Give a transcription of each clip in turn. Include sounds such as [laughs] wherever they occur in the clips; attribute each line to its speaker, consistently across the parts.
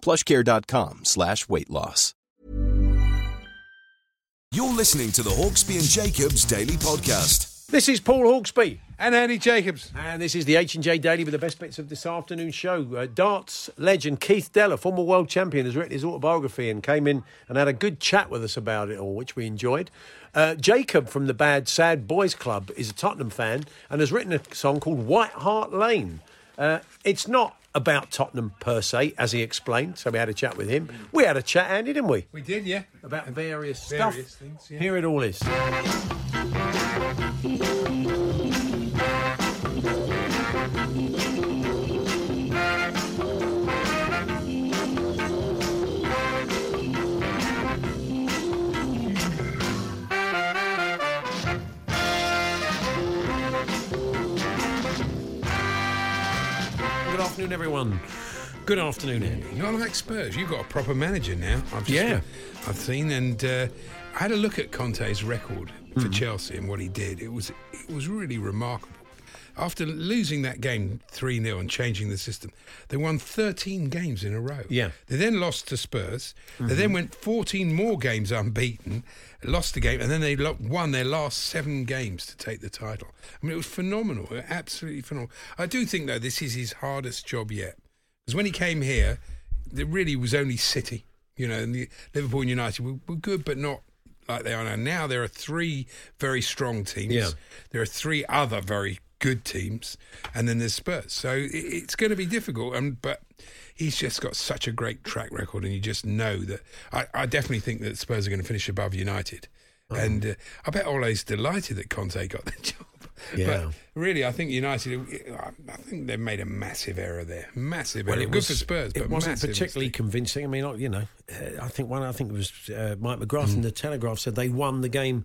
Speaker 1: plushcare.com slash weight loss.
Speaker 2: You're listening to the Hawksby and Jacobs Daily Podcast.
Speaker 3: This is Paul Hawksby.
Speaker 4: And Andy Jacobs.
Speaker 3: And this is the H&J Daily with the best bits of this afternoon show. Uh, darts legend Keith Deller, former world champion, has written his autobiography and came in and had a good chat with us about it all, which we enjoyed. Uh, Jacob from the Bad Sad Boys Club is a Tottenham fan and has written a song called White Hart Lane. Uh, it's not about Tottenham per se, as he explained, so we had a chat with him. We had a chat, Andy, didn't we?
Speaker 4: We did, yeah.
Speaker 3: About various,
Speaker 4: Various
Speaker 3: stuff.
Speaker 4: things, yeah.
Speaker 3: Here it all is. Afternoon, everyone. Good afternoon, Andy.
Speaker 4: Not like Spurs. You've got a proper manager now. I've just,
Speaker 3: Yeah.
Speaker 4: I've seen and uh, I had a look at Conte's record for
Speaker 3: Hmm.
Speaker 4: Chelsea and what he did. It was it was really remarkable. After losing that game 3 0 and changing the system, they won 13 games in a row.
Speaker 3: Yeah.
Speaker 4: They then lost to Spurs. They mm-hmm. then went 14 more games unbeaten, lost the game, and then they won their last seven games to take the title. I mean, it was phenomenal, absolutely phenomenal. I do think, though, this is his hardest job yet. Because when he came here, there really was only City, you know, and the Liverpool and United were, were good, but not like they are now. Now there are three very strong teams.
Speaker 3: Yeah.
Speaker 4: There are three other very good teams, and then there's Spurs. So it, it's going to be difficult. And but he's just got such a great track record, and you just know that. I, I definitely think that Spurs are going to finish above United.
Speaker 3: Oh.
Speaker 4: And uh, I bet Ole's delighted that Conte got the [laughs] job.
Speaker 3: Yeah.
Speaker 4: But really, I think United. I think they've made a massive error there. Massive error.
Speaker 3: Well, it
Speaker 4: Good for Spurs, but
Speaker 3: it wasn't particularly
Speaker 4: mistake.
Speaker 3: convincing. I mean, you know, uh, I think one. I think it was uh, Mike McGrath
Speaker 4: Mm.
Speaker 3: in the Telegraph said they won the game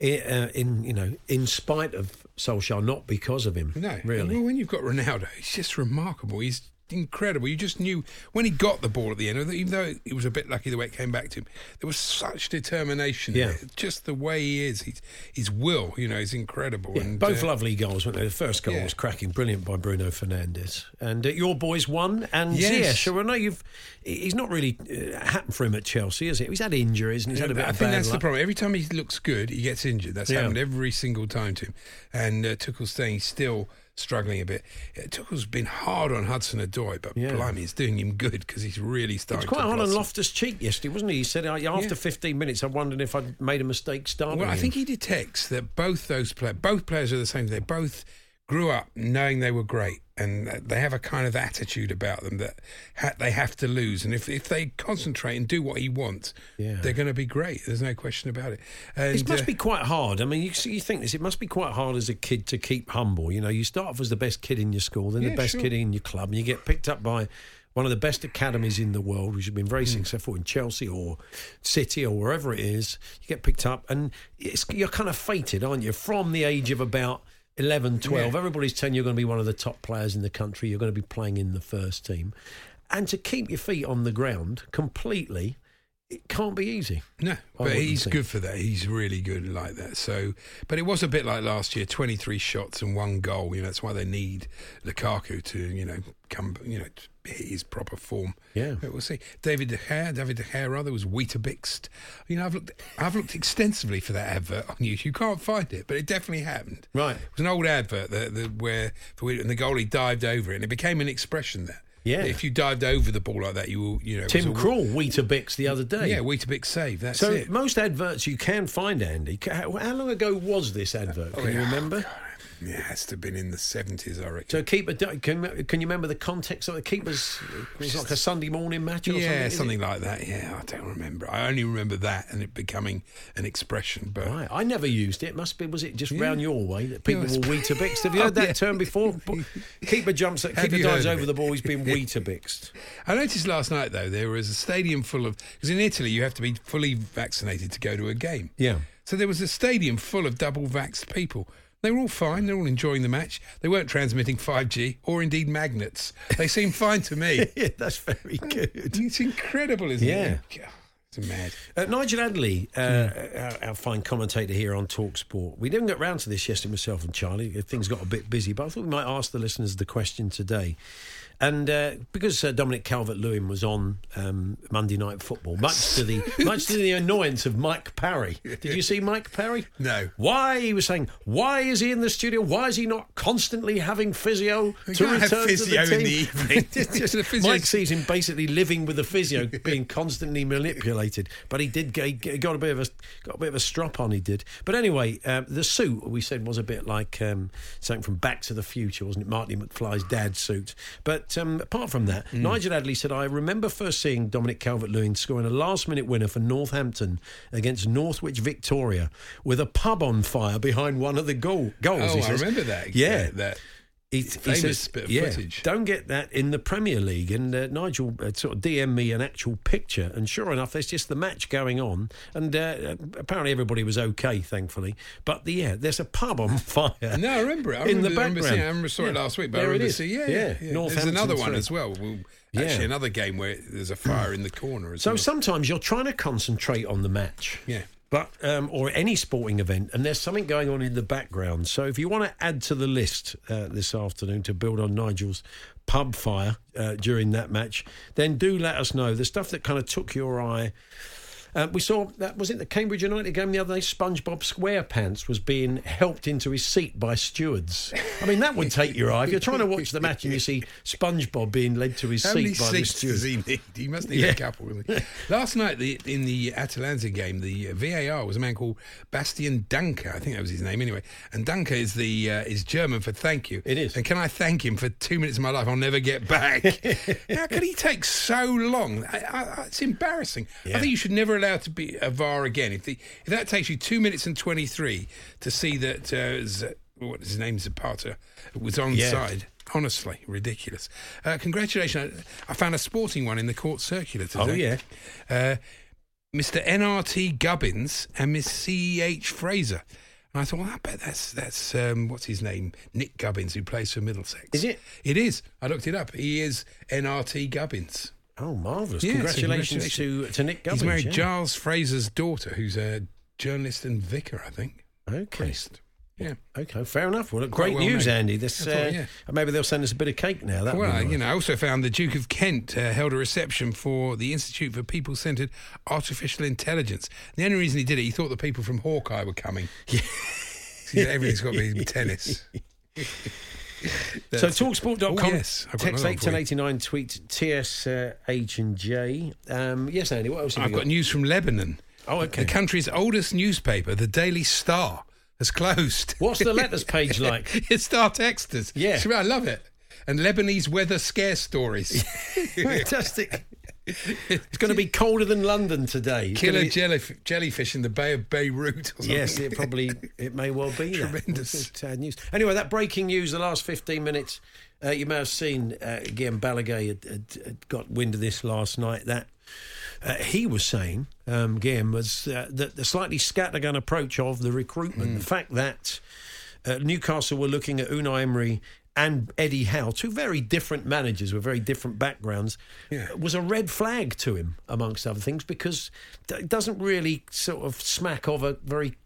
Speaker 3: in, uh, in you know in spite of Solskjaer, not because of him.
Speaker 4: No,
Speaker 3: really.
Speaker 4: Well, when you've got Ronaldo, he's just remarkable. He's incredible. You just knew when he got the ball at the end, even though he was a bit lucky the way it came back to him, there was such determination.
Speaker 3: Yeah.
Speaker 4: there. just the way he is. He's, his will, you know, is incredible.
Speaker 3: Yeah,
Speaker 4: and,
Speaker 3: both
Speaker 4: uh,
Speaker 3: lovely goals, weren't they? The first goal
Speaker 4: yeah.
Speaker 3: was cracking, brilliant by Bruno Fernandes, and uh, your boys won. And
Speaker 4: Yes.
Speaker 3: yeah, sure, I know you've. He's not really uh, happened for him at Chelsea, is it? He's had injuries and he's had a bit.
Speaker 4: I
Speaker 3: of
Speaker 4: think
Speaker 3: bad
Speaker 4: that's the problem. Every time he looks good, he gets injured. That's
Speaker 3: Yeah.
Speaker 4: happened every single time to him. And uh, Tuchel's saying still struggling a bit. Tuchel's been hard on Hudson Odoi, but
Speaker 3: Yeah.
Speaker 4: blimey, it's doing him good because he's really starting.
Speaker 3: It's
Speaker 4: quite
Speaker 3: hard on. Loftus Cheek yesterday, wasn't he? He said after
Speaker 4: Yeah.
Speaker 3: 15 minutes, I wondered if I'd made a mistake starting.
Speaker 4: Well, I
Speaker 3: him.
Speaker 4: think he detects that both those players, both players are the same. They're both grew up knowing they were great, and they have a kind of attitude about them that ha- they have to lose. And if, if they concentrate and do what he wants,
Speaker 3: Yeah.
Speaker 4: they're going to be great. There's no question about it. And,
Speaker 3: It must
Speaker 4: uh,
Speaker 3: be quite hard. I mean, you, you think this, it must be quite hard as a kid to keep humble. You know, you start off as the best kid in your school, then
Speaker 4: Yeah,
Speaker 3: the best
Speaker 4: sure.
Speaker 3: kid in your club, and you get picked up by one of the best academies in the world, which has been very successful in Chelsea or City or wherever it is. You get picked up, and it's, you're kind of fated, aren't you? From the age of about 11, 12,
Speaker 4: Yeah.
Speaker 3: everybody's telling you you're going to be one of the top players in the country, you're going to be playing in the first team. And to keep your feet on the ground completely, it can't be easy.
Speaker 4: No, but he's
Speaker 3: think.
Speaker 4: good for that. He's really good like that. So, but it was a bit like last year: twenty-three shots and one goal. You know, that's why they need Lukaku to, you know, come, you know, hit his proper form.
Speaker 3: Yeah.
Speaker 4: but we'll see. David De Gea, David De Gea rather was Weetabixed. You know, I've looked, I've looked extensively for that advert on YouTube. You can't find it, but it definitely happened.
Speaker 3: Right.
Speaker 4: It was an old advert that, that where for and the goalie dived over it, and it became an expression there.
Speaker 3: Yeah.
Speaker 4: If you dived over the ball like that, you will, you know.
Speaker 3: Tim Krul, Weetabix the other day.
Speaker 4: Yeah, Weetabix save. That's
Speaker 3: So
Speaker 4: it.
Speaker 3: most adverts you can find, Andy. How, long ago was this advert? Oh, can you
Speaker 4: yeah.
Speaker 3: remember?
Speaker 4: Yeah, it has to have been in the 70s, I reckon.
Speaker 3: So keeper, can, can you remember the context of the keepers? It was like a Sunday morning match or something.
Speaker 4: yeah,
Speaker 3: it?
Speaker 4: something like that. Yeah, I don't remember. I only remember that and it becoming an expression. But
Speaker 3: Right, I never used it. Must be was it just round your way that people were Weetabixed? Have you [laughs] oh, heard
Speaker 4: Oh,
Speaker 3: that
Speaker 4: yeah.
Speaker 3: term before? [laughs] Keeper jumps,
Speaker 4: Have
Speaker 3: keeper
Speaker 4: you
Speaker 3: dives
Speaker 4: of
Speaker 3: over
Speaker 4: it?
Speaker 3: the ball. He's been Weetabixed.
Speaker 4: I noticed last night though there was a stadium full of because in Italy you have to be fully vaccinated to go to a game.
Speaker 3: Yeah.
Speaker 4: So there was a stadium full of double vaxxed people. They were all fine. They're all enjoying the match. They weren't transmitting 5G or indeed magnets. They seemed fine to me. [laughs]
Speaker 3: yeah, that's very good.
Speaker 4: It's incredible, isn't
Speaker 3: Yeah.
Speaker 4: it? God, It's mad.
Speaker 3: Uh, Nigel Adderley, uh, our, our fine commentator here on Talk Sport. We didn't get round to this yesterday, myself and Charlie. Things got a bit busy, but I thought we might ask the listeners the question today. And uh, because uh, Dominic Calvert-Lewin was on um, Monday Night Football, much to the [laughs] much to the annoyance of Mike Parry. Did you see Mike Parry?
Speaker 4: No.
Speaker 3: Why he was saying? Why is he in the studio? Why is he not constantly having physio
Speaker 4: We
Speaker 3: to return
Speaker 4: physio
Speaker 3: to the
Speaker 4: in
Speaker 3: team?
Speaker 4: the evening. [laughs]
Speaker 3: Just- Mike sees him basically living with the physio, being constantly manipulated. But he did he got a bit of a got a bit of a strop on. He did. But anyway, um, the suit we said was a bit like um, something from Back to the Future, wasn't it? Marty McFly's dad's suit. But um, apart from that, Nigel Adderley said, "I remember first seeing Dominic Calvert-Lewin scoring a last-minute winner for Northampton against Northwich Victoria with a pub on fire behind one of the goal goals."
Speaker 4: Oh, I remember that.
Speaker 3: Yeah,
Speaker 4: that.
Speaker 3: He,
Speaker 4: famous bit of footage.
Speaker 3: Don't get that in the Premier League. And uh, Nigel uh, sort of DM me an actual picture, and sure enough, there's just the match going on, and uh, apparently everybody was okay, thankfully. But the, yeah, there's a pub on [laughs] fire.
Speaker 4: No, I remember it. I
Speaker 3: in
Speaker 4: remember,
Speaker 3: the
Speaker 4: I remember
Speaker 3: background.
Speaker 4: seeing. I remember saw it last week. But
Speaker 3: There
Speaker 4: I remember
Speaker 3: is.
Speaker 4: seeing, yeah,
Speaker 3: Yeah,
Speaker 4: yeah, yeah. There's another one as well. well
Speaker 3: Yeah.
Speaker 4: Actually, another game where there's a fire in the corner as
Speaker 3: So
Speaker 4: well.
Speaker 3: sometimes you're trying to concentrate on the match.
Speaker 4: Yeah.
Speaker 3: But um, or any sporting event, and there's something going on in the background. So if you want to add to the list uh, this afternoon to build on Nigel's pub fire uh, during that match, then do let us know the stuff that kind of took your eye. Uh, we saw that was it the Cambridge United game the other day. SpongeBob SquarePants was being helped into his seat by stewards. I mean, that would take your eye if you're trying to watch the match and you see SpongeBob being led to his
Speaker 4: How
Speaker 3: seat by the stewards.
Speaker 4: he need? He must need
Speaker 3: Yeah.
Speaker 4: a couple. Really. Last night, the, in the Atalanta game, the VAR was a man called Bastian Danker. I think that was his name anyway. And Danker is the uh, is German for thank you.
Speaker 3: It is.
Speaker 4: And can I thank him for two minutes of my life I'll never get back? [laughs] How could he take so long? I, I, it's embarrassing. I think you should never allow it to be a VAR again. If, the, if that takes you two minutes and twenty three to see that uh, Z- what his name Zapata was onside. Honestly, ridiculous. Uh, congratulations. I I found a sporting one in the court circular today.
Speaker 3: Oh, yeah.
Speaker 4: Uh, Mr. NRT Gubbins and Miss CEH Fraser. And I thought, well, I bet that's, that's um, what's his name? Nick Gubbins, who plays for Middlesex.
Speaker 3: Is it?
Speaker 4: It is. I looked it up. He is NRT Gubbins.
Speaker 3: Oh, marvellous. Congratulations, to, to Nick Gubbins.
Speaker 4: He's married
Speaker 3: yeah.
Speaker 4: Giles Fraser's daughter, who's a journalist and vicar, I think.
Speaker 3: Okay.
Speaker 4: Priest. Yeah.
Speaker 3: Okay, fair enough. Well, great
Speaker 4: well
Speaker 3: news,
Speaker 4: made.
Speaker 3: Andy. This,
Speaker 4: That's all,
Speaker 3: uh,
Speaker 4: yeah.
Speaker 3: maybe they'll send us a bit of cake now. That
Speaker 4: Well, you know, I also found the Duke of Kent uh, held a reception for the Institute for People Centred Artificial Intelligence. The only reason he did it, he thought the people from Hawkeye were coming. [laughs] Yeah. Everything's got to be [laughs] tennis. [laughs] [laughs]
Speaker 3: So talksport.com.
Speaker 4: Oh, yes,
Speaker 3: Text
Speaker 4: another one for you.
Speaker 3: 81089, tweet TSH and J. Um, yes, Andy, what else have
Speaker 4: I've
Speaker 3: you
Speaker 4: got news from Lebanon.
Speaker 3: Oh, okay.
Speaker 4: The country's oldest newspaper, the Daily Star, has closed.
Speaker 3: What's the letters [laughs] page like? [laughs]
Speaker 4: it's Star Texters.
Speaker 3: Yeah.
Speaker 4: I love it. And Lebanese weather scare stories.
Speaker 3: Fantastic. It's going to be colder than London today. It's
Speaker 4: Killer
Speaker 3: be-
Speaker 4: jellyf- jellyfish in the Bay of Beirut. Or.
Speaker 3: Yes, it probably [laughs] it may well be.
Speaker 4: Tremendous.
Speaker 3: Sad news. Anyway, that breaking news. The last fifteen minutes, uh, you may have seen uh, Guillem Balagué had, had, had got wind of this last night. That uh, he was saying, um, Guillem, was uh, that the slightly scattergun approach of the recruitment,
Speaker 4: Mm.
Speaker 3: the fact that uh, Newcastle were looking at Unai Emery. And Eddie Howe, two very different managers with very different backgrounds,
Speaker 4: Yeah.
Speaker 3: was a red flag to him, amongst other things, because it doesn't really sort of smack of a very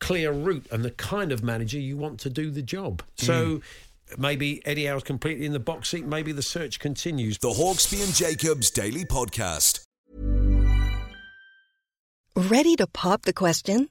Speaker 3: clear route and the kind of manager you want to do the job. So hmm. maybe Eddie Howe's completely in the box seat. Maybe the search continues.
Speaker 2: The Hawksby and Jacobs Daily Podcast.
Speaker 5: Ready to pop the question?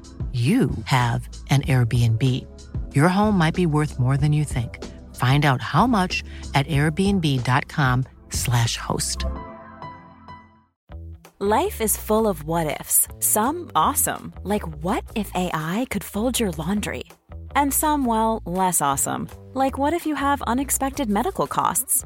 Speaker 6: you have an Airbnb. Your home might be worth more than you think. Find out how much at airbnb.com/slash host.
Speaker 7: Life is full of what ifs. Some awesome, like what if AI could fold your laundry? And some, well, less awesome, like what if you have unexpected medical costs?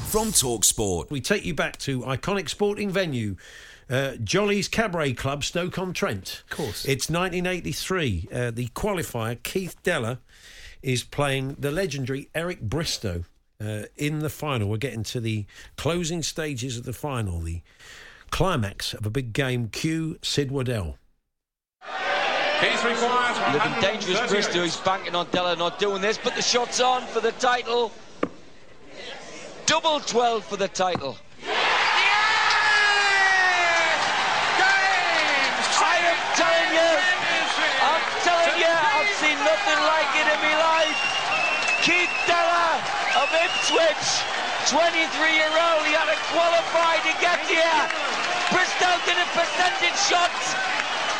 Speaker 2: from Talksport.
Speaker 3: We take you back to iconic sporting venue uh, Jolly's Cabaret Club, Stoke on Trent.
Speaker 4: Of course.
Speaker 3: It's 1983. Uh, the qualifier, Keith Deller, is playing the legendary Eric Bristow uh, in the final. We're getting to the closing stages of the final, the climax of a big game. Cue Sid Waddell.
Speaker 8: Keith requires Looking dangerous Bristow. He's banking on Deller not doing this, but the shot's on for the title. Double 12 for the title.
Speaker 9: Yes! yes! I am telling you, I'm telling you, I've seen nothing like it in my life. Keith of Ipswich, 23-year-old. He had to qualify to get here. Bristow did a percentage shot.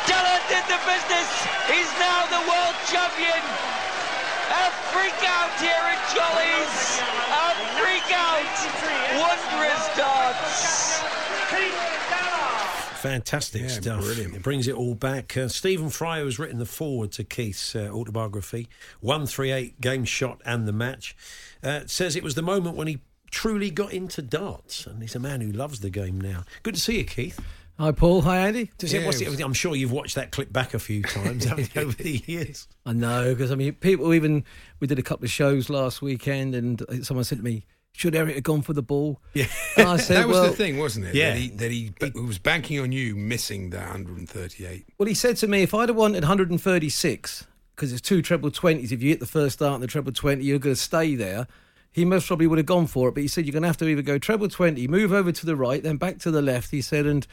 Speaker 9: Deller did the business. He's now the world champion. A freak out here at Jolly's. A freak out. Wondrous darts.
Speaker 3: Fantastic
Speaker 4: yeah,
Speaker 3: stuff.
Speaker 4: Brilliant.
Speaker 3: It brings it all back. Uh, Stephen Fry has written the foreword to Keith's uh, autobiography, 138 Game Shot and the Match. Uh, says it was the moment when he truly got into darts, and he's a man who loves the game now. Good to see you, Keith.
Speaker 10: Hi, Paul. Hi, Andy.
Speaker 3: Yeah, it, I'm sure you've watched that clip back a few times [laughs] over the years.
Speaker 10: I know, because I mean, people even we did a couple of shows last weekend, and uh, someone said to me, should Eric have gone for the ball? [laughs]
Speaker 3: Yeah,
Speaker 10: and I said,
Speaker 4: that was
Speaker 10: well,
Speaker 4: the thing, wasn't it?
Speaker 3: Yeah,
Speaker 4: that he, that he, he, was banking on you missing the 138.
Speaker 10: Well, he said to me, if I'd have wanted 136, because it's two treble twenties, if you hit the first start and the treble twenty, you're going to stay there. He most probably would have gone for it, but he said you're going to have to either go treble twenty, move over to the right, then back to the left. He said, and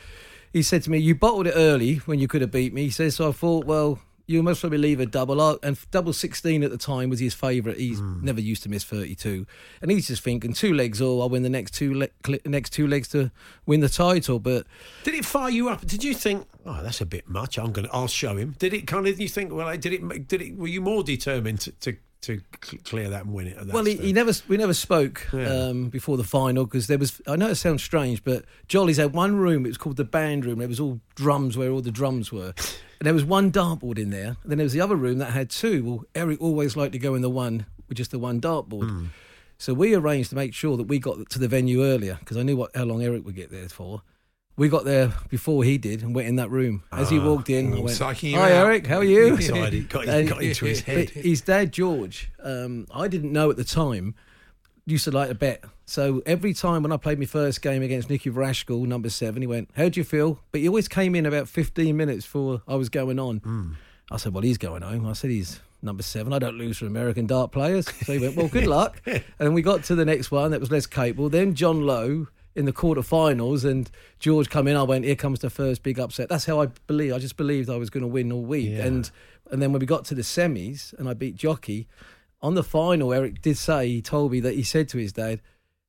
Speaker 10: he said to me, you bottled it early when you could have beat me. He says, so I thought, well, you must probably leave a double. up And double 16 at the time was his favourite. He's mm. never used to miss 32. And he's just thinking, two legs or I'll win the next two, le- next two legs to win the title. But
Speaker 3: Did it fire you up? Did you think, oh, that's a bit much. I'm going to, I'll show him. Did it kind of, you think, well, did it, did it, were you more determined to, to to clear that and win it.
Speaker 10: well, he, he, never we never spoke yeah. um, before the final because there was. I know it sounds strange, but Jolly's had one room. It was called the band room. It was all drums where all the drums were. And there was one dartboard in there. And then there was the other room that had two. Well, Eric always liked to go in the one with just the one dartboard. Mm. So we arranged to make sure that we got to the venue earlier because I knew what how long Eric would get there for. We got there before he did and went in that room. As he ah. walked in, I went, "Hi, Eric, how are you?"
Speaker 3: got, got into his head.
Speaker 10: His dad, George, um, I didn't know at the time used to like to bet. So every time when I played my first game against Nicky Virachkul, number seven, he went, How'd you feel? But he always came in about 15 minutes before I was going on. Mm. I said, Well, he's going home. I said, He's number seven. I don't lose for American dart players. So he went, Well, good luck. [laughs] and we got to the next one that was less capable. Then John Lowe in the quarterfinals and George come in. I went, Here comes the first big upset. That's how I believe. I just believed I was going to win all week. Yeah. And and then when we got to the semis and I beat Jocky, on the final, Eric did say he told me that he said to his dad,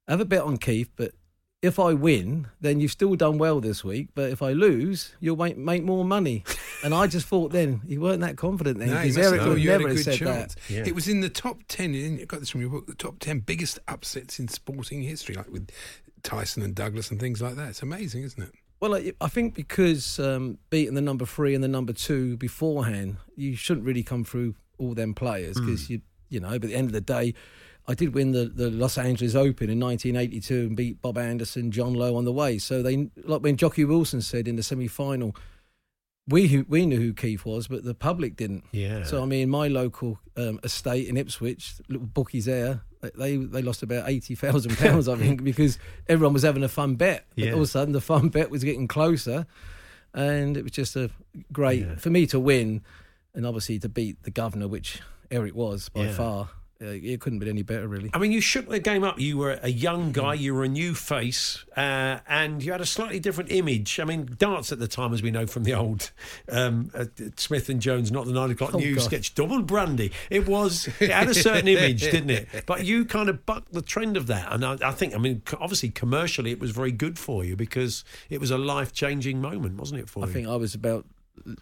Speaker 10: "Have a bet on Keith, but if I win, then you've still done well this week. But if I lose, you'll make, make more money." [laughs] and I just thought then he weren't that confident then
Speaker 4: No,
Speaker 10: because
Speaker 4: you
Speaker 10: Eric would
Speaker 4: You had
Speaker 10: never
Speaker 4: a good
Speaker 10: said
Speaker 4: chance.
Speaker 10: that.
Speaker 4: It was in the top ten. You didn't- got this from your book. The top ten biggest upsets in sporting history, like with Tyson and Douglas and things like that. It's amazing, isn't it?
Speaker 10: Well, I, I think because um, beating the number three and the number two beforehand, you shouldn't really come through all them players because
Speaker 3: Hmm.
Speaker 10: you you know. But at the end of the day, I did win the, the Los Angeles Open in 1982 and beat Bob Anderson, John Lowe on the way. So they like when Jocky Wilson said in the semi final. We who, we knew who Keith was, but the public didn't.
Speaker 3: Yeah.
Speaker 10: So I mean, my local um, estate in Ipswich, little bookies there, they they lost about eighty thousand pounds, I [laughs] think, because everyone was having a fun bet. But
Speaker 3: Yeah.
Speaker 10: all of a sudden, the fun bet was getting closer, and it was just a great for me to win, and obviously to beat the governor, which Eric was by
Speaker 3: Yeah.
Speaker 10: far. Uh, it couldn't be any better, really.
Speaker 3: I mean, you shook the game up. You were a young guy. You were a new face, uh, and you had a slightly different image. I mean, darts at the time, as we know from the old um, uh, Smith and Jones, not the nine o'clock
Speaker 10: Oh,
Speaker 3: news
Speaker 10: God.
Speaker 3: sketch, double brandy. It was. It had a [laughs] certain image, didn't it? But you kind of bucked the trend of that, and I, I think, I mean, obviously commercially, it was very good for you because it was a life changing moment, wasn't it? For
Speaker 10: I
Speaker 3: you?
Speaker 10: I think I was about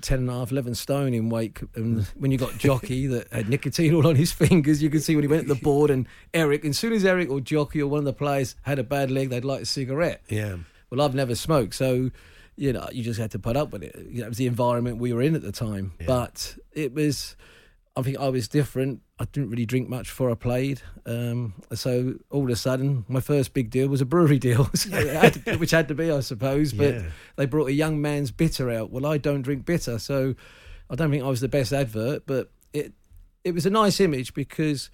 Speaker 10: 10 and a half, 11 stone in weight. And mm. when you got [laughs] Jocky that had nicotine all on his fingers, you could see when he went to the [laughs] board. And Eric, as soon as Eric or Jocky or one of the players had a bad leg, they'd light a cigarette.
Speaker 3: Yeah.
Speaker 10: Well, I've never smoked, so you know you just had to put up with it. You know, it was the environment we were in at the time. But it was, I think I was different. I didn't really drink much before I played, um, so all of a sudden my first big deal was a brewery [laughs] deal, so had to- which had to be, I suppose. But
Speaker 3: Yeah.
Speaker 10: they brought a young man's bitter out. Well, I don't drink bitter, so I don't think I was the best advert, but it it was a nice image because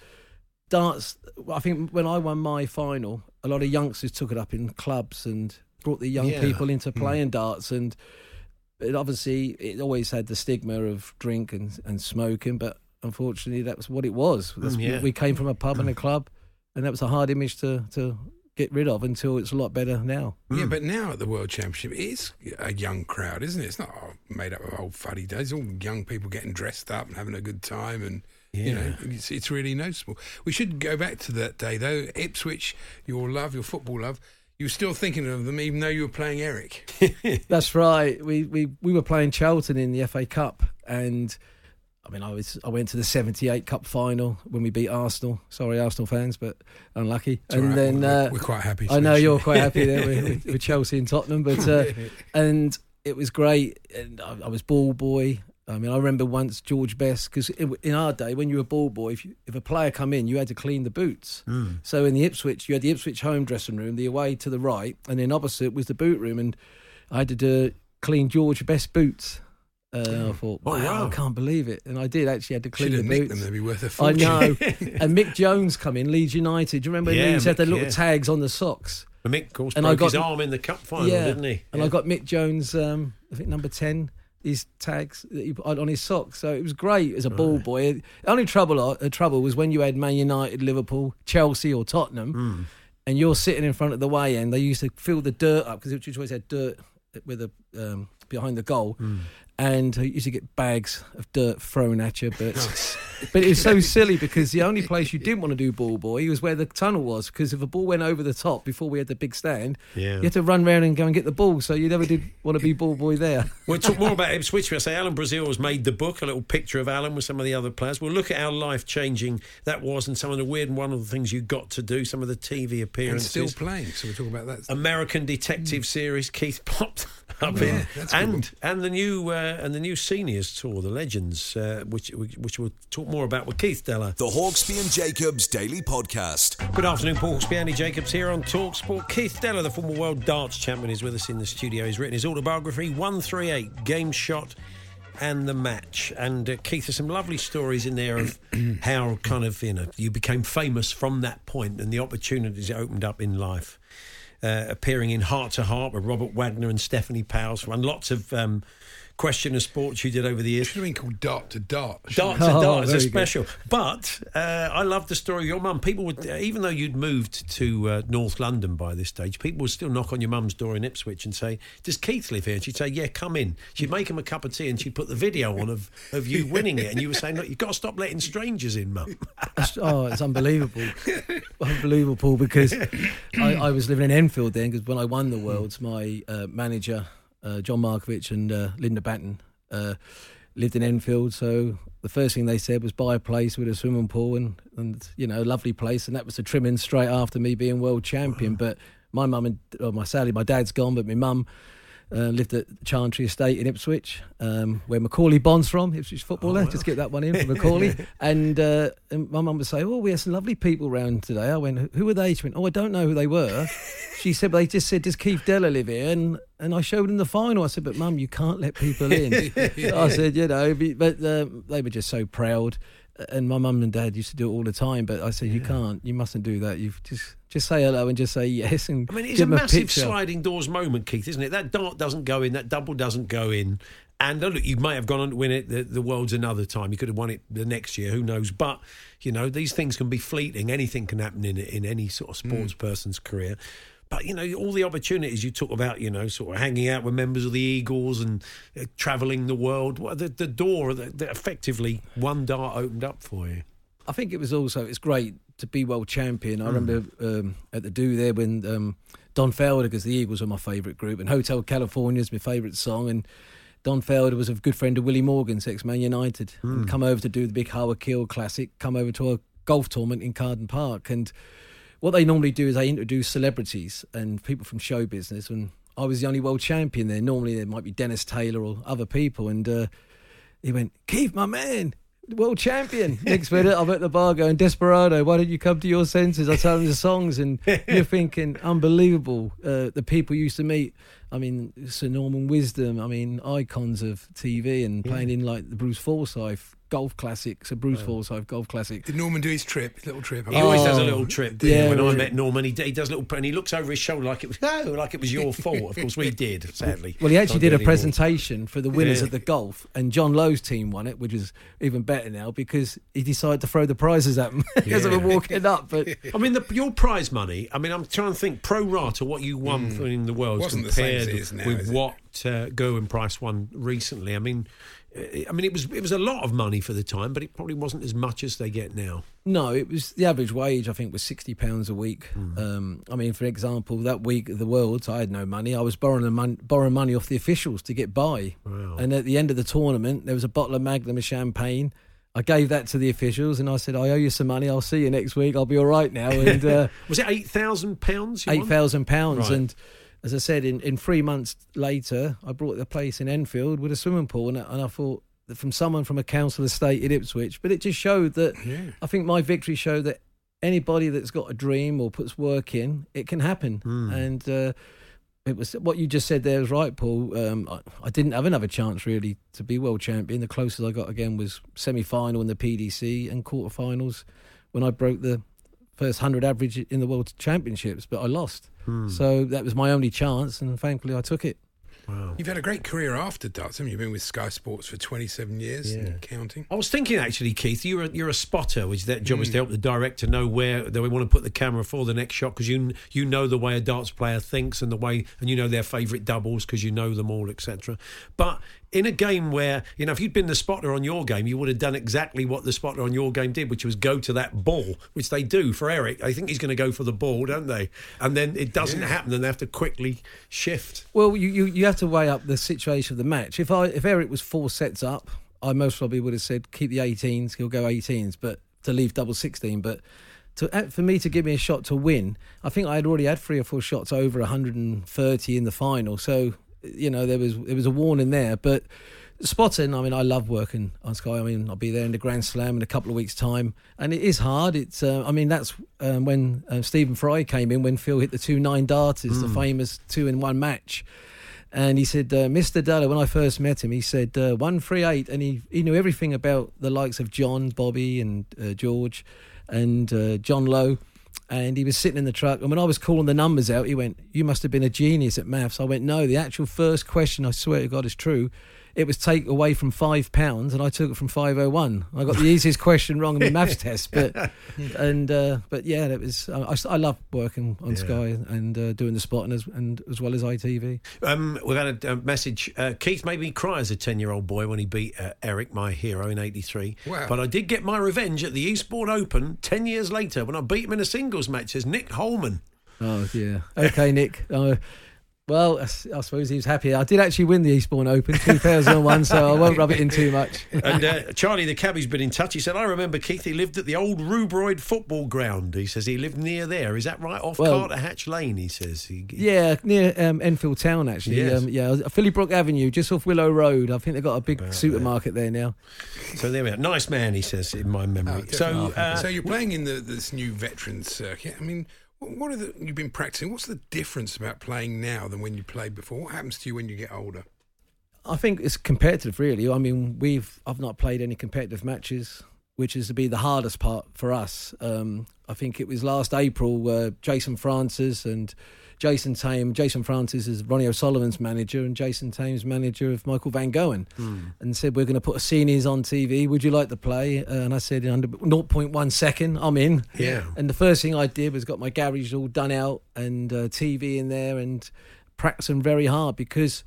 Speaker 10: darts. I think when I won my final, a lot of youngsters took it up in clubs and brought the young
Speaker 3: Yeah.
Speaker 10: people into playing darts, and it obviously it always had the stigma of drink and and smoking, but unfortunately that was what it was. That's,
Speaker 3: Mm, yeah.
Speaker 10: We came from a pub and a club, and that was a hard image to to get rid of until it's a lot better now.
Speaker 4: Yeah, but now at the World Championship, it is a young crowd, isn't it? It's not oh, made up of old fuddy days. It's all young people getting dressed up and having a good time, and you know, it's, it's really noticeable. We should go back to that day though. Ipswich, your love, your football love. You were still thinking of them, even though you were playing Eric. [laughs]
Speaker 10: That's right. We we we were playing Charlton in the FA Cup, and I mean, I was I went to the '78 Cup final when we beat Arsenal. Sorry, Arsenal fans, but unlucky.
Speaker 4: It's
Speaker 10: and
Speaker 4: right.
Speaker 10: then
Speaker 4: We're-
Speaker 10: uh,
Speaker 4: we're quite happy
Speaker 10: I know you're quite happy there [laughs] with, with, Chelsea and Tottenham, but uh, [laughs] and it was great. And I, I was ball boy. I mean, I remember once George Best because in our day, when you were ball boy, if you, if a player come in, you had to clean the boots. So in the Ipswich, you had the Ipswich home dressing room, the away to the right, and then opposite was the boot room, and I had to do, clean George Best boots. Uh, I thought,
Speaker 3: Oh,
Speaker 10: wow,
Speaker 3: wow.
Speaker 10: I can't believe it, and I did actually had to clean
Speaker 4: Should
Speaker 10: the boots.
Speaker 4: them; they'd be worth a fortune.
Speaker 10: I know. [laughs] and Mick Jones come in, Leeds United. Do you remember?
Speaker 3: Yeah,
Speaker 10: he used to have the little
Speaker 3: yeah.
Speaker 10: tags on the socks.
Speaker 3: And Mick, of course,
Speaker 10: And
Speaker 3: broke
Speaker 10: I got-
Speaker 3: his arm in the cup final,
Speaker 10: yeah,
Speaker 3: didn't he?
Speaker 10: And I got Mick Jones, um, I think number ten, his tags that he put on his socks. So it was great as a ball boy. The only trouble, uh, trouble was when you had Man United, Liverpool, Chelsea, or Tottenham,
Speaker 3: Hmm.
Speaker 10: and you're sitting in front of the way end. They used to fill the dirt up because it always had dirt with the um, behind the goal.
Speaker 3: Hmm.
Speaker 10: And you used to get bags of dirt thrown at you, but [laughs] but it was so silly because the only place you didn't want to do ball boy was where the tunnel was. Because if a ball went over the top before we had the big stand,
Speaker 3: Yeah.
Speaker 10: you had to run round and go and get the ball. So you never did want to be ball boy there. [laughs]
Speaker 3: We'll talk more about Ipswich. I say Alan Brazil has made the book, a little picture of Alan with some of the other players. We'll look at how life changing that was and some of the weird and wonderful things you got to do, some of the TV
Speaker 4: and
Speaker 3: appearances.
Speaker 4: still playing. So we're talking about that.
Speaker 3: American Detective series, Keith popped [laughs] up
Speaker 4: Yeah,
Speaker 3: in,
Speaker 4: that's a
Speaker 3: and and the new uh, and the new seniors tour, the Legends, uh, which which we'll talk more about with Keith Deller.
Speaker 2: The Hawksby and Jacobs Daily Podcast.
Speaker 3: Good afternoon, Paul Hawksby, Andy Jacobs here on Talk Sport. Keith Deller, the former world darts champion, is with us in the studio. He's written his autobiography, 138 Game Shot and the Match. And uh, Keith, there's some lovely stories in there of [clears throat] how kind of, you know, you became famous from that point and the opportunities it opened up in life. Uh, appearing in Hart to Hart with Robert Wagner and Stephanie Powell, and lots of um, question of sports you did over the years.
Speaker 4: Should have been called Dart to Dart.
Speaker 3: Dart to
Speaker 10: Oh,
Speaker 3: dart is a
Speaker 10: very good.
Speaker 3: special. But uh, I love the story of your mum. People would, uh, even though you'd moved to uh, North London by this stage, people would still knock on your mum's door in Ipswich and say, "Does Keith live here?" And she'd say, "Yeah, come in." She'd make him a cup of tea and she'd put the video on of, of you winning it, and you were saying, "Look, you've got to stop letting strangers in, mum."
Speaker 10: Oh, it's unbelievable, unbelievable, Paul. Because I, I was living in Enfield then. Because when I won the Worlds, my uh, manager uh, John Markovich and uh, Linda Batten uh, lived in Enfield. So the first thing they said was buy a place with a swimming pool and and you know a lovely place. And that was the trimming straight after me being world champion. [sighs] But my mum and oh, my sadly my dad's gone, but my mum. Uh, lived at Chantry Estate in Ipswich, um, where Macauley Bonne's from, Ipswich footballer. Just get that one in for Macauley. [laughs] and, uh, and my mum would say, "Oh, we had some lovely people round today." I went, "Who were they?" She went, "Oh, I don't know who they were." she said, "But they just said, does Keith Deller live here?" And and I showed them the final. I said, "But mum, you can't let people in." [laughs] I said, "You know," but, but uh, they were just so proud. And my mum and dad used to do it all the time, but I said, "You can't. You mustn't do that. You just just say hello and just say yes." And
Speaker 3: I mean, it's a massive
Speaker 10: picture.
Speaker 3: sliding doors moment, Keith, isn't it? That dart doesn't go in, that double doesn't go in. And uh, look, you may have gone on to win it the, the world's another time. You could have won it the next year, who knows? But you know, these things can be fleeting. Anything can happen in in any sort of sports person's career. But you know, all the opportunities you talk about, you know, sort of hanging out with members of the Eagles and uh, travelling the world. The, the door that, that effectively one dart opened up for you.
Speaker 10: I think it was also it's great to be world champion. I remember um, at the do there when um, Don Felder, because the Eagles were my favourite group, and Hotel California is my favourite song, and Don Felder was a good friend of Willie Morgan's ex Man United, and come over to do the big Howard Keel Classic, come over to a golf tournament in Carden Park, and what they normally do is they introduce celebrities and people from show business, and I was the only world champion there. Normally there might be Dennis Taylor or other people, and uh, he went, Keith, my man, world champion. [laughs] Next minute, I'm at the bar going, Desperado, why don't you come to your senses? I tell him the songs, and [laughs] you're thinking, unbelievable. Uh, the people you used to meet. I mean, Sir Norman Wisdom. I mean, icons of TV and playing in like the Bruce Forsyth golf classic. So Bruce Forsyth golf classic.
Speaker 4: Did Norman do his trip, little trip?
Speaker 3: He always does a
Speaker 10: Oh,
Speaker 3: little trip.
Speaker 10: yeah,
Speaker 3: Yeah, when I met Norman, he, he does a little, and he looks over his shoulder like it was no, [laughs] like it was your [laughs] fault. Of course, we did. Sadly,
Speaker 10: Well, he actually
Speaker 3: Can't
Speaker 10: did a
Speaker 3: anymore.
Speaker 10: presentation for the winners
Speaker 3: Yeah.
Speaker 10: of the golf, and John Lowe's team won it, which is even better now because he decided to throw the prizes at them [laughs] as they were walking up. But
Speaker 3: I mean, the, your prize money. I mean, I'm trying to think pro rata what you won for in the world.
Speaker 4: The
Speaker 3: compared
Speaker 4: as it is now,
Speaker 3: with what uh, Gerwyn Price won recently. I mean, I mean, it was it was a lot of money for the time, but it probably wasn't as much as they get now.
Speaker 10: no, it was the average wage. I think was sixty pounds a week. Um, I mean, for example, that week of the Worlds, I had no money. I was borrowing mon- borrowing money off the officials to get by. And at the end of the tournament, there was a bottle of Magnum of champagne. I gave that to the officials, and I said, "I owe you some money. I'll see you next week. I'll be all right now." [laughs] And uh,
Speaker 3: Was it eight thousand pounds?
Speaker 10: eight thousand pounds. And as I said, in, in three months later, I brought the place in Enfield with a swimming pool, and, I- and I thought that from someone from a council estate in Ipswich, but it just showed that I think my victory showed that anybody that's got a dream or puts work in, it can happen. And uh, it was what you just said there was right, Paul. Um, I, I didn't have another chance really to be world champion. The closest I got again was semi final in the PDC and quarterfinals when I broke the first 100 average in the world championships, but I lost. So that was my only chance, and thankfully I took it. Wow.
Speaker 4: You've had a great career after darts, haven't you? You've been with Sky Sports for 27 years and counting.
Speaker 3: I was thinking actually, Keith, you're a, you're a spotter, which that job is
Speaker 4: Mm.
Speaker 3: to help the director know where they want to put the camera for the next shot because you you know the way a darts player thinks and the way and you know their favourite doubles because you know them all, etc. But in a game where you know if you'd been the spotter on your game, you would have done exactly what the spotter on your game did, which was go to that ball, which they do for Eric. I think he's going to go for the ball, don't they? And then it doesn't happen, and they have to quickly shift.
Speaker 10: Well, you, you, you have to weigh up the situation of the match. If I if Eric was four sets up, I most probably would have said keep the 18s. He'll go 18s, but to leave double 16. But to uh, for me to give me a shot to win, I think I had already had three or four shots over 130 in the final. So you know there was there was a warning there, but. Spotting, I mean, I love working on Sky. I mean, I'll be there in the Grand Slam in a couple of weeks' time, and it is hard. It's, uh, I mean, that's um, when uh, Stephen Fry came in when Phil hit the two nine darters, the famous two in one match. And he said, uh, Mr. Deller, when I first met him, he said, uh, 138. And he, he knew everything about the likes of John, Bobby, and uh, George, and uh, John Lowe. And he was sitting in the truck. And when I was calling the numbers out, he went, You must have been a genius at maths. I went, No, the actual first question, I swear to God, is true. It was take away from five pounds, and I took it from five oh one. I got the easiest question wrong in the maths [laughs] test, but and uh, but yeah, it was. I, I love working on
Speaker 3: Yeah.
Speaker 10: Sky and uh, doing the spot and as and as well as ITV.
Speaker 3: Um, we've had a, a message. Uh, Keith made me cry as a 10 year old boy when he beat uh, Eric, my hero, in 83.
Speaker 4: Wow.
Speaker 3: But I did get my revenge at the Eastbourne Open 10 years later when I beat him in a singles match, says Nick Holman.
Speaker 10: Oh yeah. Okay, Nick. Uh, well, I suppose he was happy. I did actually win the Eastbourne Open 2001, so I [laughs] won't rub it in too much.
Speaker 3: And uh, Charlie the cabbie's been in touch. He said, I remember Keith, he lived at the old Rubroyd football ground. He says he lived near there. Is that right? Off
Speaker 10: Well-
Speaker 3: Carterhatch Lane, he says. He,
Speaker 10: Yeah, near um, Enfield Town actually.
Speaker 3: Yes.
Speaker 10: Um, yeah, Phillybrook Avenue, just off Willow Road. I think they've got a big supermarket there now.
Speaker 3: So there we are. Nice man, he says, in my memory. so, uh,
Speaker 4: so you're playing in the, this new veterans circuit. I mean, wh- what are the you've been practicing? What's the difference about playing now than when you played before? What happens to you when you get older?
Speaker 10: I think it's competitive, really. I mean, we've I've not played any competitive matches, which is to be the hardest part for us. Um, I think it was last April. Uh, Jason Francis and Jason Tame. Jason Francis is Ronnie O'Sullivan's manager, and Jason Tame's manager of Michael Van Gerwen, and said we're going to put a seniors on TV. Would you like to play? Uh, and I said in under 0.1 second, I'm in.
Speaker 3: Yeah.
Speaker 10: And the first thing I did was got my garage all done out and uh, TV in there and practicing very hard because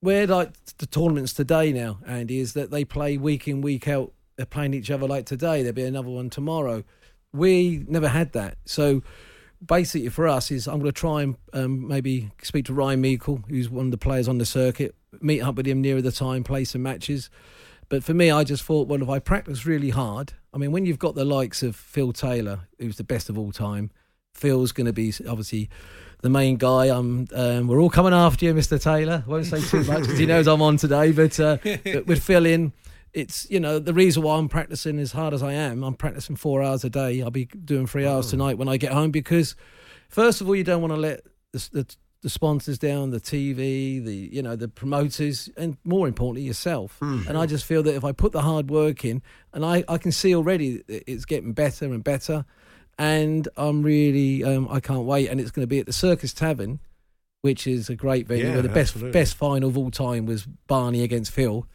Speaker 10: where like the tournaments today now, Andy, is that they play week in week out. They're playing each other like today. There'll be another one tomorrow. We never had that. So basically, for us, is I'm going to try and um, maybe speak to Ryan Meikle, who's one of the players on the circuit, meet up with him nearer the time, play some matches. But for me, I just thought, well, if I practice really hard, I mean, when you've got the likes of Phil Taylor, who's the best of all time, Phil's going to be obviously the main guy. Um, um, we're all coming after you, Mr. Taylor. Won't say too much because he knows I'm on today. But, uh, [laughs] but with Phil in, it's you know the reason why I'm practicing as hard as I am. I'm practicing four hours a day. I'll be doing three hours tonight when I get home because, first of all, you don't want to let the, the the sponsors down, the TV, the you know the promoters, and more importantly yourself. And I just feel that if I put the hard work in, and I I can see already it's getting better and better, and I'm really um, I can't wait. And it's going to be at the Circus Tavern, which is a great venue
Speaker 3: Yeah,
Speaker 10: where the best best final of all time was Barney against Phil.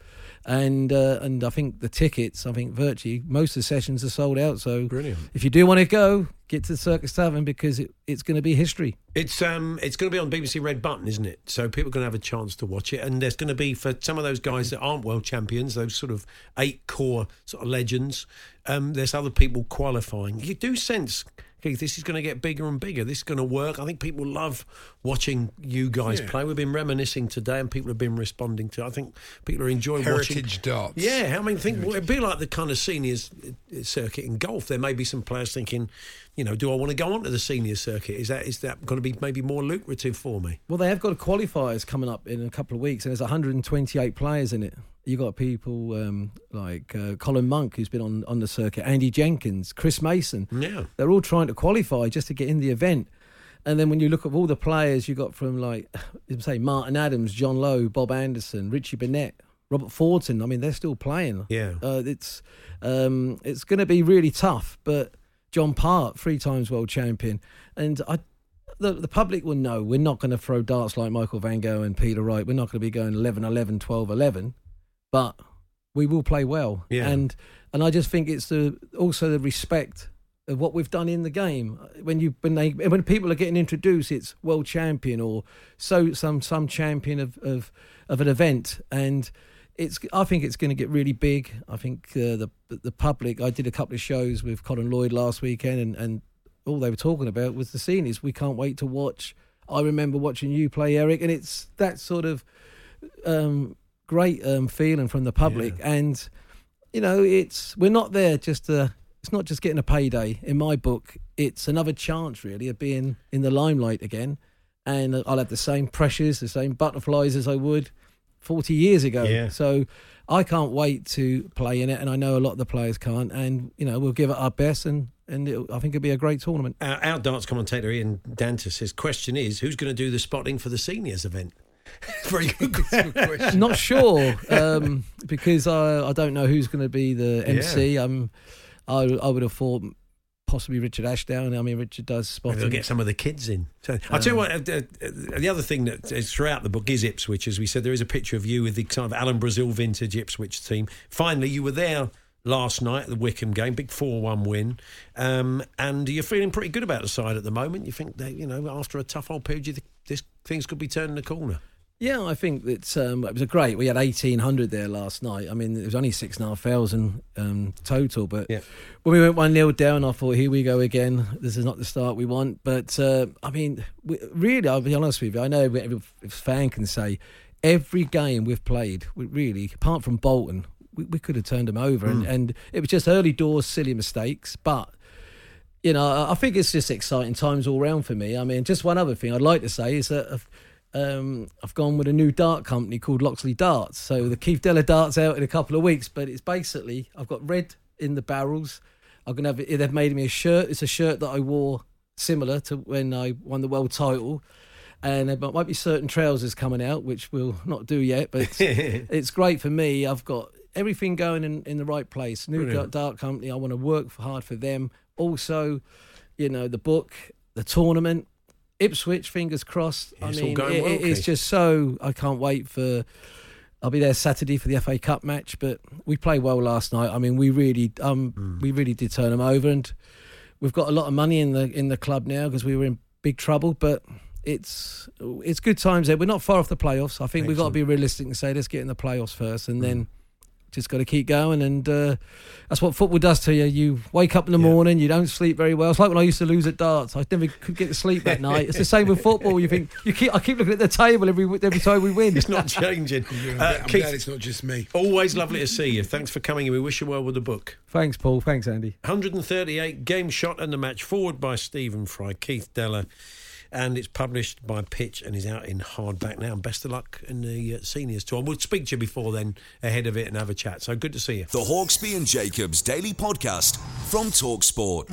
Speaker 10: And uh, and I think the tickets, I think virtually most of the sessions are sold out. So
Speaker 3: Brilliant.
Speaker 10: if you do want to go, get to the Circus Tavern because it, it's going to be history.
Speaker 3: It's um it's going to be on BBC Red Button, isn't it? So people are going to have a chance to watch it, and there's going to be for some of those guys that aren't world champions, those sort of eight core sort of legends. Um, there's other people qualifying. You do sense. Keith, this is going to get bigger and bigger. This is going to work. I think people love watching you guys
Speaker 4: Yeah.
Speaker 3: play. We've been reminiscing today, and people have been responding to. I think people are enjoying watching.
Speaker 4: Heritage darts.
Speaker 3: Yeah, I mean, think well, it'd be like the kind of seniors uh, circuit in golf. There may be some players thinking, you know, do I want to go on to the senior circuit? Is that is that going to be maybe more lucrative for me?
Speaker 10: Well, they have got qualifiers coming up in a couple of weeks, and there's 128 players in it. You got people um, like uh, Colin Monk, who's been on, on the circuit, Andy Jenkins, Chris Mason.
Speaker 3: Yeah.
Speaker 10: They're all trying to qualify just to get in the event. And then when you look at all the players you got from like, [sighs] say Martin Adams, John Lowe, Bob Anderson, Richie Burnett, Robert Thornton. I mean, they're still playing.
Speaker 3: Yeah.
Speaker 10: uh, it's um, it's going to be really tough. But John Part, three times world champion, and I the, the public will know we're not going to throw darts like Michael Van Gerwen and Peter Wright. We're not going to be going 11 11, 12 11, but we will play well.
Speaker 3: Yeah.
Speaker 10: And and I just think it's the also the respect of what we've done in the game. When you when they when people are getting introduced, it's world champion or so some some champion of of, of an event and. It's. I think it's going to get really big. I think uh, the the public. I did a couple of shows with Colin Lloyd last weekend, and, and all they were talking about was the seniors. We can't wait to watch. I remember watching you play, Eric, and it's that sort of um, great um, feeling from the public. And you know, it's we're not there just to. It's not just getting a payday. In my book, it's another chance really of being in the limelight again. And I'll have the same pressures, the same butterflies as I would 40 years ago.
Speaker 3: Yeah.
Speaker 10: So I can't wait to play in it, and I know a lot of the players can't. And you know, we'll give it our best, and and I think it'll be a great tournament.
Speaker 3: Our, our darts commentator Ian Danter says, question is, who's going to do the spotting for the seniors event? [laughs] Very good [laughs] question.
Speaker 10: Not sure um, because I I don't know who's going to be the MC. Um, I I would have thought possibly Richard Ashdown. I mean, Richard does spot.
Speaker 3: They'll get some of the kids in. So, I'll tell you what, uh, uh, uh, the other thing that is throughout the book is Ipswich. As we said, there is a picture of you with the kind of Alan Brazil vintage Ipswich team. Finally, you were there last night at the Wycombe game, big 4 1 win. Um, and you're feeling pretty good about the side at the moment. You think that, you know, after a tough old period, this, things could be turning the corner?
Speaker 10: Yeah, I think that um, it was a great. We had eighteen hundred there last night. I mean, it was only six and a half thousand um, total. But
Speaker 3: yeah.
Speaker 10: when we went one 0 down, I thought, here we go again. This is not the start we want. But uh, I mean, we, really, I'll be honest with you. I know every fan can say every game we've played, we really, apart from Bolton, we, we could have turned them over, mm. and, and it was just early doors, silly mistakes, but you know, I think it's just exciting times all round for me. I mean, just one other thing I'd like to say is that um, I've gone with a new dart company called Loxley Darts. So the Keith Deller darts out in a couple of weeks, but it's basically I've got red in the barrels. I'm gonna have it, they've made me a shirt. It's a shirt that I wore similar to when I won the world title. And there might be certain trousers coming out, which we'll not do yet, but it's, [laughs] it's great for me. I've got everything going in, in the right place. New Brilliant. Dart Company, I want to work hard for them. Also, you know, the book, the tournament, Ipswich, fingers crossed.
Speaker 3: Yeah,
Speaker 10: I
Speaker 3: mean,
Speaker 10: it,
Speaker 3: well,
Speaker 10: it's just so. I can't wait for. I'll be there Saturday for the FA Cup match, but we played well last night. I mean, we really, um, mm. we really did turn them over, and we've got a lot of money in the in the club now because we were in big trouble. But it's it's good times there. We're not far off the playoffs. I think Excellent. we've got to be realistic and say let's get in the playoffs first, and mm. then just got to keep going, and uh, that's what football does to you. You wake up in the yeah. morning, you don't sleep very well. It's like when I used to lose at darts. I never could get to sleep at [laughs] night. It's the same with football. You think you keep. I keep looking at the table every every time we win.
Speaker 3: It's not changing.
Speaker 4: uh, I'm Keith, glad it's not just me.
Speaker 3: Always lovely to see you. Thanks for coming, and we wish you well with the book.
Speaker 10: Thanks, Paul. Thanks, Andy.
Speaker 3: 138 game shot and the match foreword by Stephen Fry, Keith Deller and it's published by Pitch and is out in hardback now. And best of luck in the uh, seniors tour. And we'll speak to you before then, ahead of it, and have a chat. So good to see you.
Speaker 2: The Hawksbee and Jacobs Daily Podcast from Talk Sport.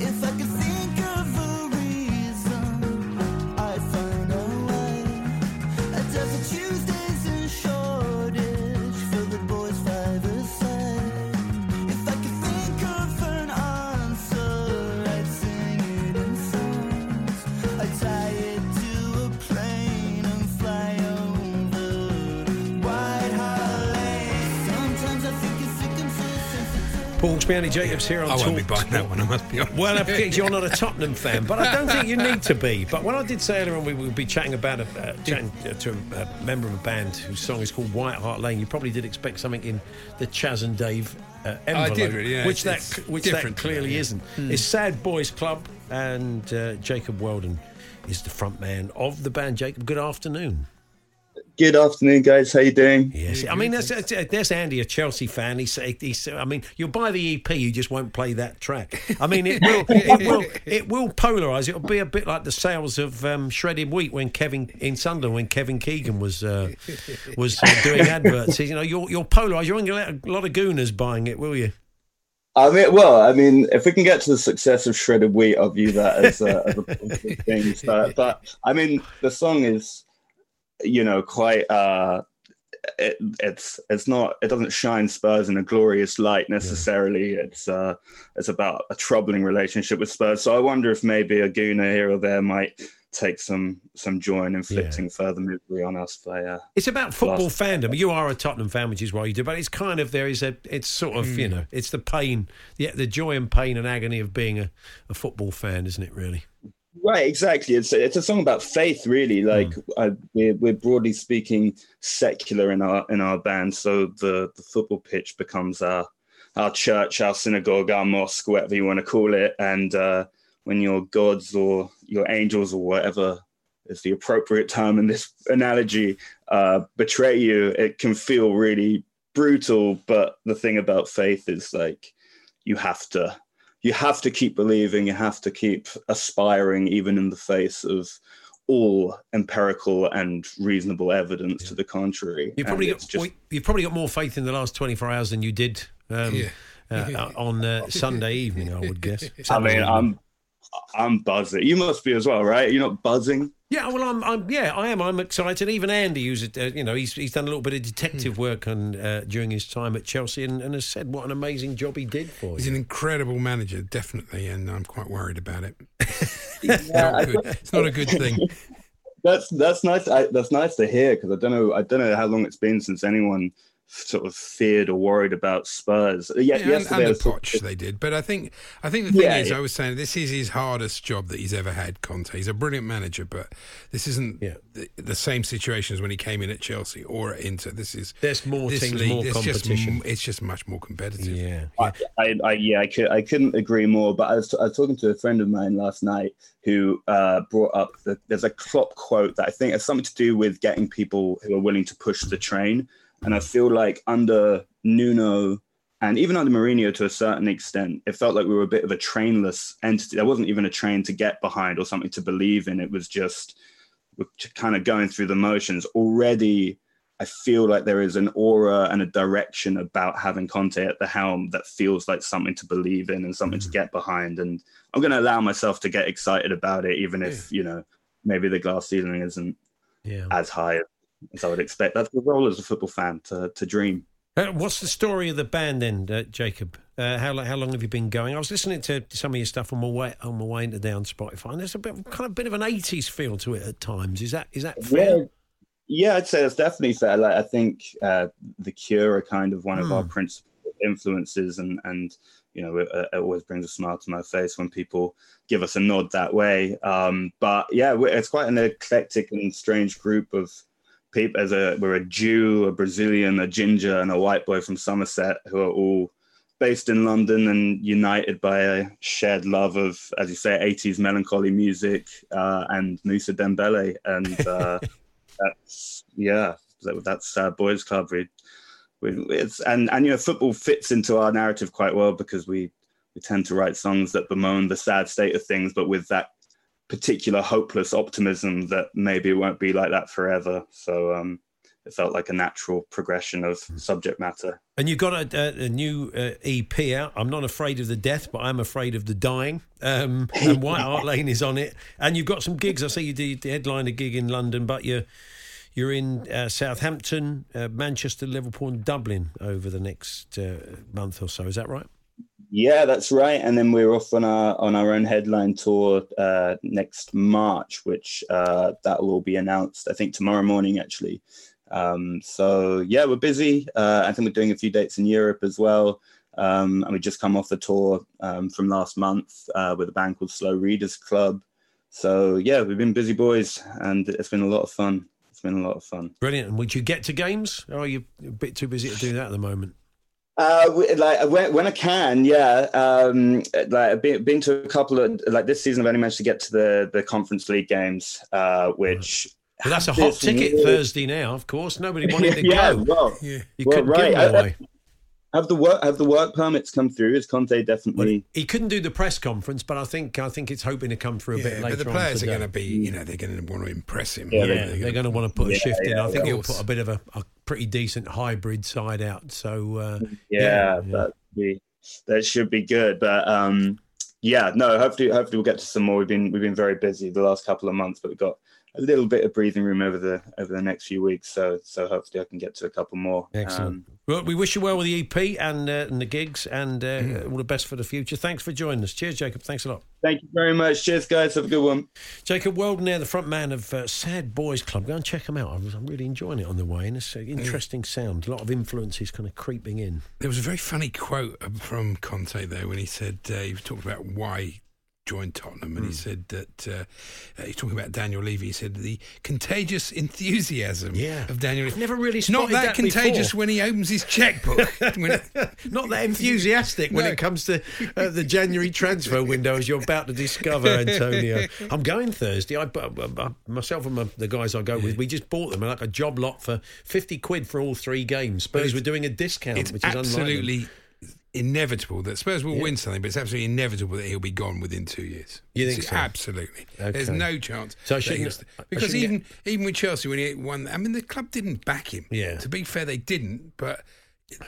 Speaker 3: Paul Andy Jacobs here on
Speaker 4: I
Speaker 3: won't
Speaker 4: Talk be buying that one, I must be honest.
Speaker 3: Well, you're not a Tottenham fan, but I don't think you need to be. [laughs] But when I did say earlier on we would be chatting about a, uh, chatting to a, a, member of a band whose song is called White Hart Lane, you probably did expect something in the Chas and Dave uh, envelope,
Speaker 4: I did, really, yeah.
Speaker 3: which that which that clearly
Speaker 4: yeah.
Speaker 3: isn't.
Speaker 4: Mm.
Speaker 3: It's Sad Boys Club, and uh, Jacob Weldon is the front man of the band. Jacob, good afternoon.
Speaker 11: Good afternoon, guys. How you doing?
Speaker 3: Yes, I mean that's that's Andy, a Chelsea fan. He's, he's I mean, you'll buy the EP, you just won't play that track. I mean, it will it [laughs] will it will polarise. It'll be a bit like the sales of um, shredded wheat when Kevin in Sunderland when Kevin Keegan was uh, was uh, doing adverts. You know, you're you're polarised. You're going to get a lot of gooners buying it, will you?
Speaker 11: I mean, well, I mean, if we can get to the success of shredded wheat, I'll view that as a, as a positive thing. [laughs] But, but I mean, the song is you know, quite. Uh, it, it's it's not it doesn't shine Spurs in a glorious light necessarily. Yeah. It's uh it's about a troubling relationship with Spurs. So I wonder if maybe a Gooner here or there might take some some joy in inflicting yeah. further misery on us by uh,
Speaker 3: it's about football fandom you are a tottenham fan which is why you do but it's kind of there is a it's sort of mm. you hmm. know it's the pain the, the joy and pain and agony of being a, a football fan isn't it really
Speaker 11: Right, exactly. It's it's a song about faith, really. Like mm. I, we're we're broadly speaking secular in our in our band, so the the football pitch becomes our our church, our synagogue, our mosque, whatever you want to call it. And uh, when your gods or your angels or whatever is the appropriate term in this analogy uh, betray you, it can feel really brutal. But the thing about faith is like you have to you have to keep believing, you have to keep aspiring, even in the face of all empirical and reasonable evidence yeah. to the contrary.
Speaker 3: You probably got just... you've probably got more faith in the last twenty four hours than you did um, yeah. uh, on uh, [laughs] Sunday evening, I would guess.
Speaker 11: I mean, I'm I'm buzzing. You must be as well, right? You're not buzzing.
Speaker 3: Yeah, well, I'm, I'm, yeah, I am. I'm excited. Even Andy, who's, uh, you know, he's he's done a little bit of detective work on uh, during his time at Chelsea, and, and has said what an amazing job he did for
Speaker 4: He's
Speaker 3: you.
Speaker 4: an incredible manager, definitely, and I'm quite worried about it. [laughs]
Speaker 11: Yeah,
Speaker 4: Not
Speaker 11: I-
Speaker 4: good. It's not a good thing. [laughs]
Speaker 11: That's that's nice. I, that's nice to hear because I don't know. I don't know how long it's been since anyone sort of feared or worried about Spurs. Yeah,
Speaker 4: Yeah,
Speaker 11: yesterday I
Speaker 4: under
Speaker 11: was talking
Speaker 4: Poch they did, but I think I think the thing
Speaker 11: Yeah,
Speaker 4: is,
Speaker 11: yeah.
Speaker 4: I was saying this is his hardest job that he's ever had. Conte, he's a brilliant manager, but this isn't the, the same situation as when he came in at Chelsea or at Inter. This is
Speaker 3: There's more
Speaker 4: this
Speaker 3: teams,
Speaker 4: league,
Speaker 3: more
Speaker 4: it's just
Speaker 3: competition.
Speaker 4: it's just much more competitive.
Speaker 3: Yeah,
Speaker 11: I, I, I yeah, I could, I couldn't agree more. But I was, I was talking to a friend of mine last night who uh, brought up that there's a Klopp quote that I think has something to do with getting people who are willing to push the train. And I feel like under Nuno and even under Mourinho to a certain extent, it felt like we were a bit of a trainless entity. There wasn't even a train to get behind or something to believe in. It was just we're kind of going through the motions already. I feel like there is an aura and a direction about having Conte at the helm that feels like something to believe in and something to mm-hmm. get behind. And I'm going to allow myself to get excited about it, even if you know maybe the glass ceiling isn't
Speaker 3: Yeah.
Speaker 11: as high as I would expect. That's the role as a football fan to to dream.
Speaker 3: Uh, what's the story of the band then, uh, Jacob? Uh, how how long have you been going? I was listening to some of your stuff on my way on my way into down Spotify, and there's a bit kind of bit of an '80s feel to it at times. Is that is that fair?
Speaker 11: Yeah, yeah, I'd say that's definitely fair. Like I think uh, the Cure are kind of one of our
Speaker 3: Hmm.
Speaker 11: principal influences, and and you know it, it always brings a smile to my face when people give us a nod that way. Um, but yeah, it's quite an eclectic and strange group of people. As a we're a Jew, a Brazilian, a ginger, and a white boy from Somerset who are all based in London and united by a shared love of, as you say, 80s melancholy music uh, and Mousa Dembélé. And uh, [laughs] that's, yeah, that, that's uh, Boys Club. We, we, it's, and, and, you know, football fits into our narrative quite well because we, we tend to write songs that bemoan the sad state of things, but with that particular hopeless optimism that maybe it won't be like that forever. So um, it felt like a natural progression of subject matter.
Speaker 3: And you've got a, a, a new uh, EP out. I'm not afraid of the death, but I'm afraid of the dying. Um, [laughs] and White Hart Lane is on it. And you've got some gigs. I see you did the headline a gig in London, but you're you're in uh, Southampton, uh, Manchester, Liverpool, and Dublin over the next uh, month or so. Is that right?
Speaker 11: Yeah, that's right. And then we're off on our on our own headline tour uh, next March, which uh, that will be announced. I think tomorrow morning, actually. Um, so yeah, we're busy. Uh, I think we're doing a few dates in Europe as well. Um, and we just come off the tour um, from last month uh, with a band called Slow Readers Club. So yeah, we've been busy boys, and it's been a lot of fun. It's been a lot of fun.
Speaker 3: Brilliant. And would you get to games? Or are you a bit too busy to do that at the moment?
Speaker 11: Uh, like when, when I can, yeah. Um, like I've been, been to a couple of like this season. I've only managed to get to the the Conference League games, uh, which
Speaker 3: Well, that's a hot ticket
Speaker 11: weird-
Speaker 3: Thursday now, of course. Nobody wanted to [laughs]
Speaker 11: yeah,
Speaker 3: go.
Speaker 11: well, [laughs]
Speaker 3: You
Speaker 11: well,
Speaker 3: couldn't
Speaker 11: right.
Speaker 3: give them away.
Speaker 11: Have the work have the work permits come through? Is Conte definitely?
Speaker 3: He couldn't do the press conference, but I think I think it's hoping to come through a
Speaker 4: Yeah,
Speaker 3: bit later.
Speaker 4: but the
Speaker 3: on
Speaker 4: players are going to be, you know, they're going to want to impress him.
Speaker 3: Yeah,
Speaker 4: aren't
Speaker 3: they're, going to want to put a
Speaker 11: Yeah,
Speaker 3: shift in.
Speaker 11: yeah,
Speaker 3: I think he'll put a bit of a, a pretty decent hybrid side out. So uh,
Speaker 11: yeah, that be that should be good. But um, yeah, no. Hopefully, hopefully we'll get to some more. We've been we've been very busy the last couple of months, but we've got a little bit of breathing room over the over the next few weeks. So so hopefully I can get to a couple more.
Speaker 3: Excellent.
Speaker 11: Um,
Speaker 3: well, we wish you well with the EP and, uh, and the gigs, and uh,
Speaker 11: Mm.
Speaker 3: all the best for the future. Thanks for joining us. Cheers, Jacob. Thanks a lot.
Speaker 11: thank you very much. Cheers, guys. Have a good one.
Speaker 3: Jacob Weldon there, the front man of uh, Sad Boys Club. Go and check them out. I was, I'm really enjoying it on the way, and it's an interesting sound. A lot of influences kind of creeping in.
Speaker 4: There was a very funny quote uh, from Conte there when he said uh, he talked about why joined Tottenham, and he said that uh, uh, he's talking about Daniel Levy. He said the contagious enthusiasm
Speaker 3: Yeah.
Speaker 4: of Daniel.
Speaker 3: I've never really
Speaker 4: not that,
Speaker 3: that
Speaker 4: contagious
Speaker 3: before.
Speaker 4: when he opens his checkbook. [laughs] When-
Speaker 3: Not that enthusiastic when it comes to uh, the January transfer [laughs] window, as you're about to discover, Antonio. [laughs] I'm going Thursday. I, I, I- myself and my, the guys I go with, we just bought them like a job lot for 50 quid for all three games. Spurs
Speaker 4: it's-
Speaker 3: were doing a discount,
Speaker 4: it's
Speaker 3: which is unlike them.
Speaker 4: Inevitable that Spurs will
Speaker 3: Yeah.
Speaker 4: win something, but it's absolutely inevitable that he'll be gone within two years.
Speaker 3: You think so?
Speaker 4: Absolutely. There's no chance.
Speaker 3: So I shouldn't-
Speaker 4: he'll
Speaker 3: I
Speaker 4: because
Speaker 3: shouldn't
Speaker 4: even even with Chelsea when he won, I mean the club didn't back him.
Speaker 3: Yeah.
Speaker 4: To be fair, they didn't, but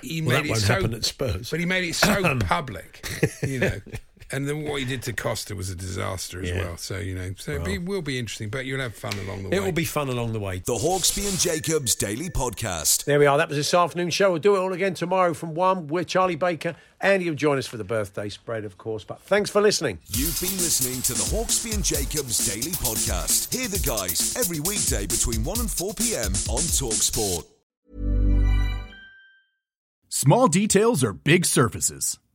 Speaker 4: he
Speaker 3: Well,
Speaker 4: made it
Speaker 3: won't
Speaker 4: so.
Speaker 3: happen at Spurs.
Speaker 4: But he made it so [coughs] public, you know. [laughs] And then what he did to Costa was a disaster as
Speaker 3: Yeah.
Speaker 4: well. So you know, so it will be interesting, but you'll have fun along the
Speaker 3: It
Speaker 4: way.
Speaker 3: It will be fun along the way.
Speaker 2: The Hawksbee and Jacobs Daily Podcast.
Speaker 3: There we are. That was this afternoon show. We'll do it all again tomorrow from one with Charlie Baker. Andy will join us for the birthday spread, of course. But thanks for listening.
Speaker 2: You've been listening to the Hawksbee and Jacobs Daily Podcast. Hear the guys every weekday between 1 and 4 p.m. on Talksport.
Speaker 12: Small details are big surfaces.